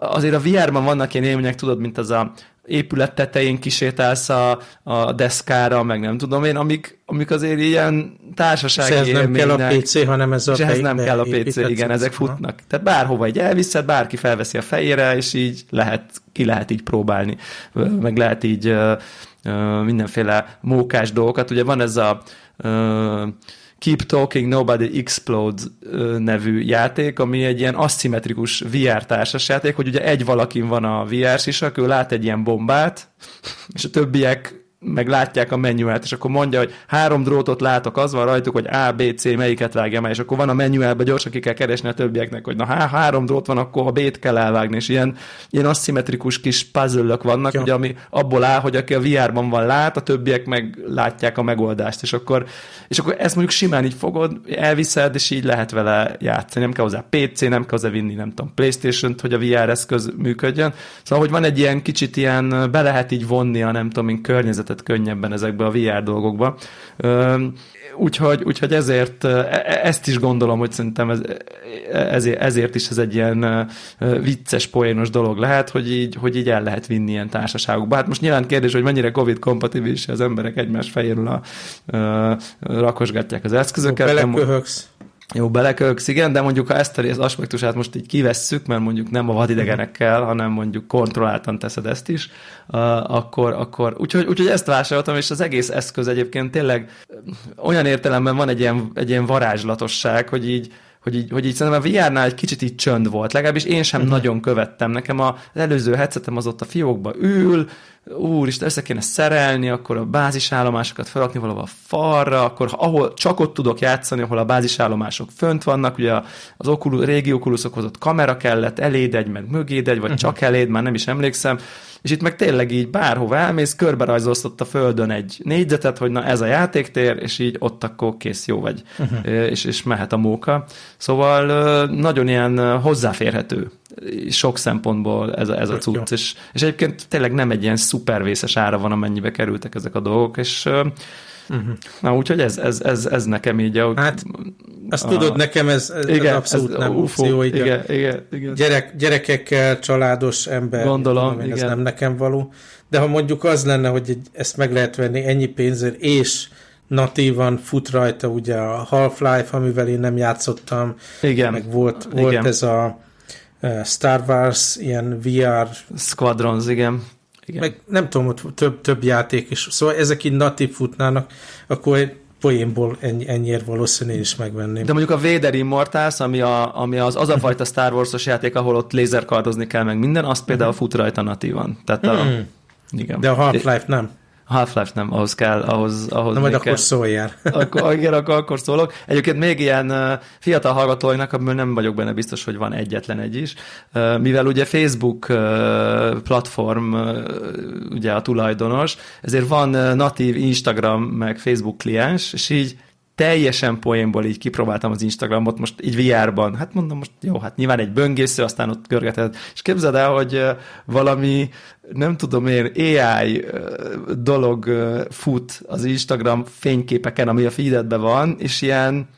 Azért a VR-ban vannak ilyen élmények, tudod, mint az a épület tetején kisétálsz a, a deszkára, meg nem tudom én, amik, amik azért ilyen társasági és ez nem kell a PC, hanem ez a És ehhez nem kell a PC, igen, ezek futnak. Tehát bárhova egy elviszed, bárki felveszi a fejére, és így lehet, ki lehet így próbálni, meg lehet így mindenféle mókás dolgokat. Ugye van ez a Keep Talking Nobody Explode nevű játék, ami egy ilyen aszimmetrikus VR társas játék, hogy ugye egy valakin van a VR sisak, ő lát egy ilyen bombát, *laughs* és a többiek meg látják a menyuát, és akkor mondja, hogy három drótot látok, az van rajtuk, hogy A, B, C, melyiket vágjam el, és akkor van a menyuában, gyorsan ki kell keresni a többieknek, hogy na há, három drót van, akkor a B-t kell elvágni, és ilyen, ilyen aszimmetrikus kis puzzle vannak, ja. ugye, ami abból áll, hogy aki a VR-ban van lát, a többiek meg látják a megoldást, és akkor, és akkor ezt mondjuk simán így fogod, elviszed, és így lehet vele játszani, nem kell hozzá PC, nem kell hozzá vinni, nem tudom, Playstation-t, hogy a VR eszköz működjön. Szóval, hogy van egy ilyen kicsit ilyen, be lehet így vonni a nem tudom, környezet tehát könnyebben ezekbe a VR dolgokba. Úgyhogy, úgyhogy ezért e, e, ezt is gondolom, hogy szerintem ez, ezért, ezért is ez egy ilyen vicces, poénos dolog lehet, hogy így, hogy így el lehet vinni ilyen társaságokba. Hát most nyilván kérdés, hogy mennyire Covid-kompatibilis az emberek egymás fejéről a, a, rakosgatják az eszközöket. Beleköhögsz. Jó, belekölksz, igen, de mondjuk ha ezt az aspektusát most így kivesszük, mert mondjuk nem a vadidegenekkel, hanem mondjuk kontrolláltan teszed ezt is, uh, akkor, akkor úgyhogy, úgyhogy ezt vásároltam, és az egész eszköz egyébként tényleg olyan értelemben van egy ilyen, egy ilyen varázslatosság, hogy így hogy így, hogy így szerintem a VR-nál egy kicsit így csönd volt, legalábbis én sem uh-huh. nagyon követtem. Nekem az előző headsetem az ott a fiókba ül, úristen, össze kéne szerelni, akkor a bázisállomásokat felakni valahol a falra, akkor ahol csak ott tudok játszani, ahol a bázisállomások fönt vannak, ugye az Oculus, régi Oculusokhoz ott kamera kellett, eléd egy, meg mögéd egy, vagy uh-huh. csak eléd, már nem is emlékszem, és itt meg tényleg így bárhova elmész, körbe rajzolsz a földön egy négyzetet, hogy na ez a játéktér, és így ott akkor kész, jó vagy, uh-huh. és, és mehet a móka. Szóval nagyon ilyen hozzáférhető sok szempontból ez a, ez a cucc, és, és egyébként tényleg nem egy ilyen szupervészes ára van, amennyibe kerültek ezek a dolgok, és Uh-huh. Na, úgyhogy ez, ez, ez, ez nekem így a... Hát, azt a, tudod, nekem ez, ez igen, abszolút ez nem UFO, opció, igen, igen, igen, igen. Gyerek, gyerekekkel, családos ember, Gondolom, tudom, igen. ez nem nekem való. De ha mondjuk az lenne, hogy egy, ezt meg lehet venni ennyi pénzért, és natívan fut rajta ugye a Half-Life, amivel én nem játszottam, igen. meg volt, volt igen. ez a Star Wars, ilyen VR... Squadrons, igen. igen. Meg nem tudom, hogy több, több játék is. Szóval ezek így natív futnának, akkor poénból ennyi, ennyiért valószínűleg is megvenném. De mondjuk a Vader Immortals, ami, a, ami az, az a fajta Star Wars-os játék, ahol ott lézerkardozni kell meg minden, azt például fut rajta natívan. Tehát a, hmm. igen. De a Half-Life nem. Half-Life nem, ahhoz kell, ahhoz, ahhoz Na majd akkor kell. szóljál. *laughs* akkor, igen, akkor, akkor szólok. Egyébként még ilyen fiatal hallgatóinak, amiből nem vagyok benne biztos, hogy van egyetlen egy is, mivel ugye Facebook platform ugye a tulajdonos, ezért van natív Instagram meg Facebook kliens, és így teljesen poénból így kipróbáltam az Instagramot, most így VR-ban, hát mondom most jó, hát nyilván egy böngésző, aztán ott görgeted, és képzeld el, hogy valami, nem tudom én, AI dolog fut az Instagram fényképeken, ami a feededben van, és ilyen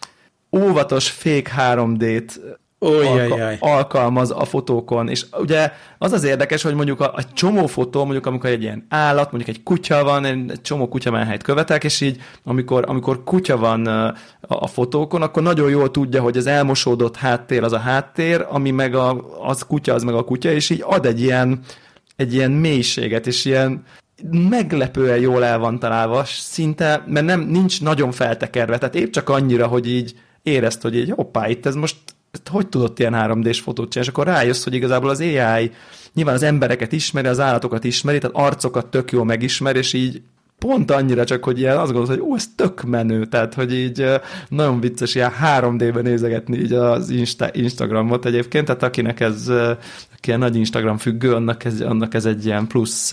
óvatos fake 3D-t alka- alkalmaz a fotókon, és ugye az az érdekes, hogy mondjuk a, a csomó fotó, mondjuk amikor egy ilyen állat, mondjuk egy kutya van, egy csomó kutyamenhelyt követek, és így amikor, amikor kutya van a, a fotókon, akkor nagyon jól tudja, hogy az elmosódott háttér az a háttér, ami meg a, az kutya, az meg a kutya, és így ad egy ilyen, egy ilyen mélységet, és ilyen meglepően jól el van találva, szinte, mert nem, nincs nagyon feltekerve, tehát épp csak annyira, hogy így érezt, hogy így hoppá, itt ez most hogy tudott ilyen 3D-s fotót csinálni, és akkor rájössz, hogy igazából az AI nyilván az embereket ismeri, az állatokat ismeri, tehát arcokat tök jól megismer, és így pont annyira csak, hogy ilyen azt gondolod, hogy ó, ez tök menő, tehát, hogy így nagyon vicces ilyen 3D-ben nézegetni így az Insta, Instagramot egyébként, tehát akinek ez aki ilyen nagy Instagram függő, annak ez, annak ez egy ilyen plusz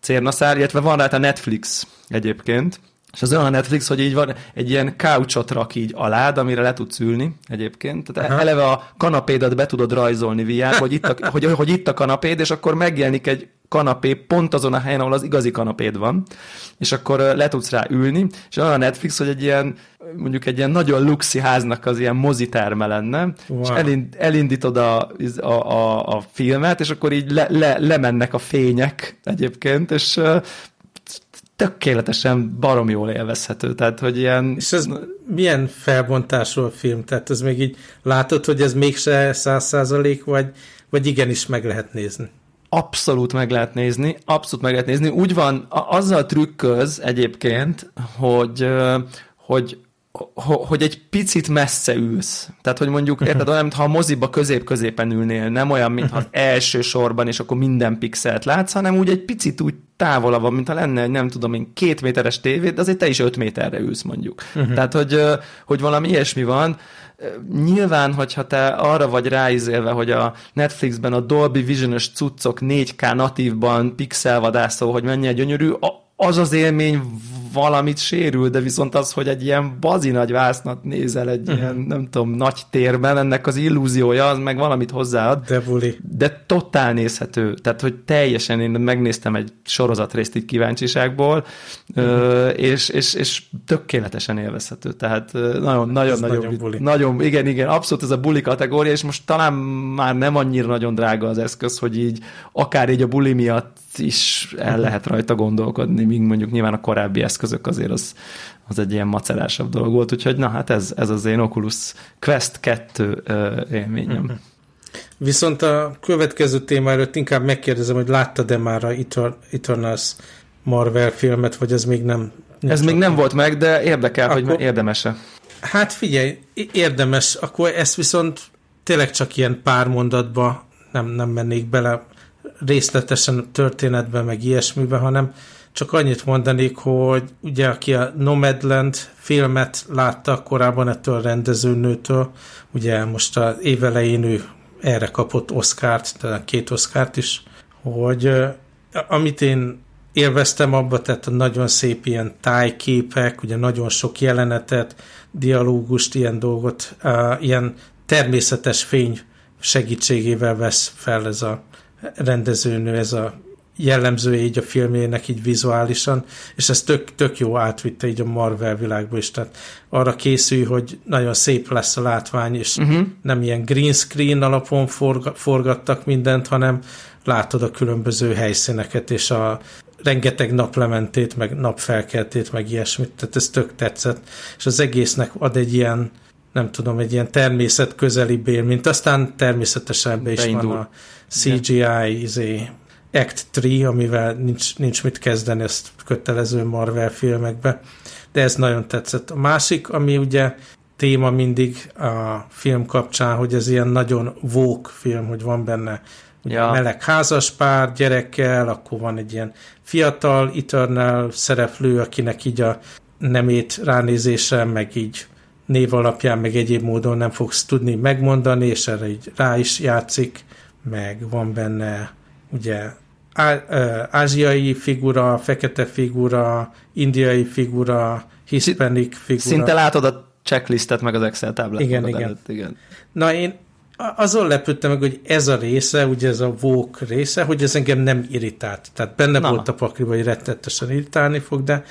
cérnaszár, illetve van rá a Netflix egyébként, és az olyan a Netflix, hogy így van egy ilyen couchot rak így alád, amire le tudsz ülni egyébként. Tehát Aha. eleve a kanapédat be tudod rajzolni VR, hogy itt, a, *laughs* hogy, hogy itt a kanapéd, és akkor megjelenik egy kanapé pont azon a helyen, ahol az igazi kanapéd van, és akkor le tudsz rá ülni, és olyan a Netflix, hogy egy ilyen, mondjuk egy ilyen nagyon luxi háznak az ilyen moziterme lenne, wow. és elind, elindítod a, a, a, a filmet, és akkor így le, le, lemennek a fények egyébként, és tökéletesen barom jól élvezhető, tehát hogy ilyen... És ez milyen felbontású a film? Tehát ez még így látod, hogy ez mégse száz százalék, vagy, vagy igenis meg lehet nézni? Abszolút meg lehet nézni, abszolút meg lehet nézni. Úgy van, azzal trükköz egyébként, hogy, hogy hogy egy picit messze ülsz. Tehát, hogy mondjuk, *laughs* érted, olyan, mintha a moziba közép-középen ülnél, nem olyan, mintha uh-huh. *laughs* első sorban, és akkor minden pixelt látsz, hanem úgy egy picit úgy távolabb van, mintha lenne egy, nem tudom én, két méteres tévé, de azért te is öt méterre ülsz mondjuk. Uh-huh. Tehát, hogy, hogy valami ilyesmi van. Nyilván, hogyha te arra vagy ráizélve, hogy a Netflixben a Dolby Vision-ös cuccok 4K natívban pixelvadászó, hogy mennyire gyönyörű, az az élmény valamit sérül, de viszont az, hogy egy ilyen bazi nagy vásznat nézel egy uh-huh. ilyen, nem tudom, nagy térben, ennek az illúziója, az meg valamit hozzáad. De buli. De totál nézhető. Tehát, hogy teljesen én megnéztem egy sorozatrészt így kíváncsiságból, uh-huh. és, és, és tökéletesen élvezhető. Tehát nagyon, nagyon, nagyon, nagyon, buli. nagyon, igen, igen, abszolút ez a buli kategória, és most talán már nem annyira nagyon drága az eszköz, hogy így akár így a buli miatt is el lehet rajta gondolkodni, míg mondjuk nyilván a korábbi eszközök azért az, az egy ilyen macerásabb dolog volt, úgyhogy na hát ez, ez az én Oculus Quest 2 élményem. Mhm. Viszont a következő téma előtt inkább megkérdezem, hogy láttad-e már a Eternals Marvel filmet, vagy ez még nem... Ez még nem volt meg, de érdekel, akkor, hogy érdemese. Hát figyelj, érdemes, akkor ezt viszont tényleg csak ilyen pár mondatba nem, nem mennék bele részletesen történetbe, meg ilyesmibe, hanem csak annyit mondanék, hogy ugye aki a Nomadland filmet látta korábban ettől a rendezőnőtől, ugye most az évelején ő erre kapott Oscárt, tehát két Oscárt is, hogy amit én élveztem abba, tehát a nagyon szép ilyen tájképek, ugye nagyon sok jelenetet, dialógust, ilyen dolgot, ilyen természetes fény segítségével vesz fel ez a rendezőnő, ez a jellemzője így a filmjének így vizuálisan, és ez tök, tök jó átvitte így a Marvel világba is, tehát arra készülj, hogy nagyon szép lesz a látvány, és uh-huh. nem ilyen green screen alapon forga, forgattak mindent, hanem látod a különböző helyszíneket, és a rengeteg naplementét, meg napfelkeltét, meg ilyesmit, tehát ez tök tetszett, és az egésznek ad egy ilyen nem tudom, egy ilyen természet közeli mint aztán természetesen is Beindul. van a CGI izé, Act 3, amivel nincs, nincs mit kezdeni ezt kötelező Marvel filmekbe, de ez nagyon tetszett. A másik, ami ugye téma mindig a film kapcsán, hogy ez ilyen nagyon vók film, hogy van benne ja. meleg házaspár gyerekkel, akkor van egy ilyen fiatal Eternal szereplő, akinek így a nemét ránézése, meg így név alapján, meg egyéb módon nem fogsz tudni megmondani, és erre így rá is játszik, meg van benne ugye á, ázsiai figura, fekete figura, indiai figura, hispanic figura. Szinte látod a checklistet, meg az Excel táblát. Igen, igen. Előtt, igen. Na én azon lepődtem meg, hogy ez a része, ugye ez a vók része, hogy ez engem nem irritált. Tehát benne Na. volt a pakliba, hogy rettetesen irritálni fog, de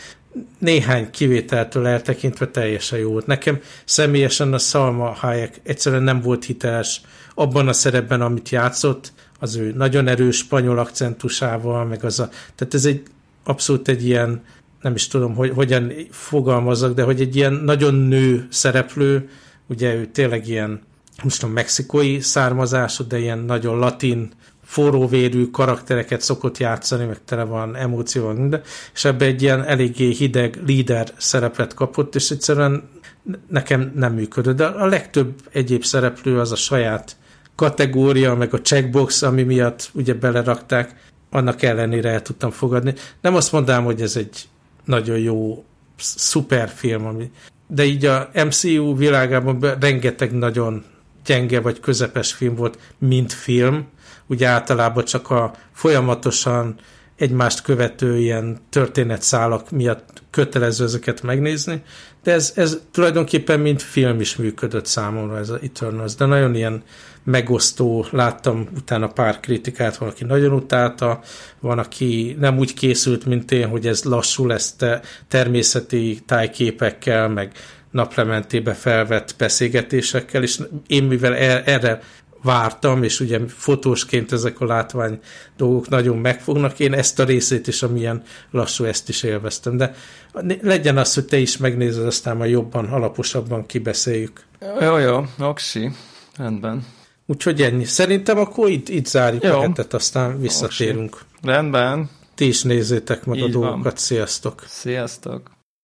néhány kivételtől eltekintve teljesen jó volt. Nekem személyesen a Salma Hayek egyszerűen nem volt hiteles abban a szerepben, amit játszott, az ő nagyon erős spanyol akcentusával, meg az a, tehát ez egy abszolút egy ilyen, nem is tudom, hogy hogyan fogalmazok, de hogy egy ilyen nagyon nő szereplő, ugye ő tényleg ilyen, most tudom, mexikói származású, de ilyen nagyon latin forróvérű karaktereket szokott játszani, meg tele van emócióval, minden, és ebbe egy ilyen eléggé hideg líder szerepet kapott, és egyszerűen nekem nem működött, de a legtöbb egyéb szereplő az a saját kategória, meg a checkbox, ami miatt ugye belerakták, annak ellenére el tudtam fogadni. Nem azt mondanám, hogy ez egy nagyon jó szuperfilm, ami, de így a MCU világában rengeteg nagyon gyenge vagy közepes film volt, mint film, ugye általában csak a folyamatosan egymást követő ilyen történetszálak miatt kötelező ezeket megnézni, de ez, ez tulajdonképpen mint film is működött számomra ez a Eternals, de nagyon ilyen megosztó, láttam utána pár kritikát, van, aki nagyon utálta, van, aki nem úgy készült, mint én, hogy ez lassú lesz te, természeti tájképekkel, meg naplementébe felvett beszélgetésekkel, és én mivel e, erre vártam, és ugye fotósként ezek a látvány dolgok nagyon megfognak, én ezt a részét is, amilyen lassú, ezt is élveztem, de legyen az, hogy te is megnézed, aztán majd jobban, alaposabban kibeszéljük. Jó, jó, oksi, rendben. Úgyhogy ennyi. Szerintem akkor itt, itt zárjuk jó. a hetet, aztán visszatérünk. Oksi. Rendben. Ti is nézzétek meg Így a dolgokat. Van. Sziasztok! Sziasztok!